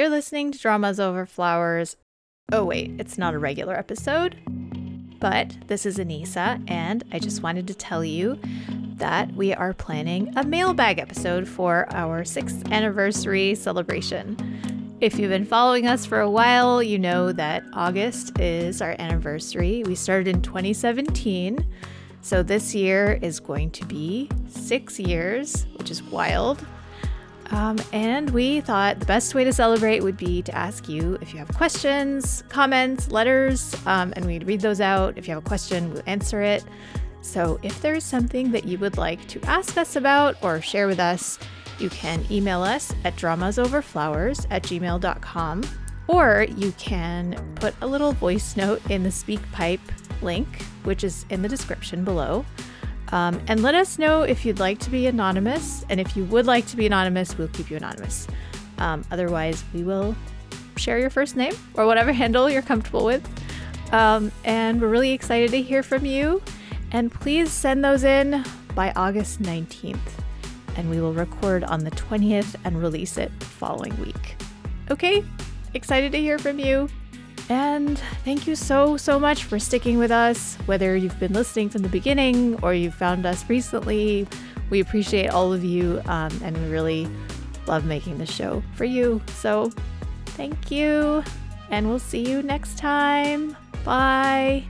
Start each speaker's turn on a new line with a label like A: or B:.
A: You're listening to Dramas Over Flowers. Oh, wait, it's not a regular episode. But this is Anissa, and I just wanted to tell you that we are planning a mailbag episode for our sixth anniversary celebration. If you've been following us for a while, you know that August is our anniversary. We started in 2017. So this year is going to be six years, which is wild. Um, and we thought the best way to celebrate would be to ask you if you have questions, comments, letters, um, and we'd read those out. If you have a question, we'll answer it. So if there's something that you would like to ask us about or share with us, you can email us at dramasoverflowers at gmail.com or you can put a little voice note in the SpeakPipe link, which is in the description below. Um, and let us know if you'd like to be anonymous. And if you would like to be anonymous, we'll keep you anonymous. Um, otherwise, we will share your first name or whatever handle you're comfortable with. Um, and we're really excited to hear from you. And please send those in by August 19th. And we will record on the 20th and release it the following week. Okay? Excited to hear from you. And thank you so, so much for sticking with us. Whether you've been listening from the beginning or you found us recently, we appreciate all of you um, and we really love making the show for you. So thank you, and we'll see you next time. Bye.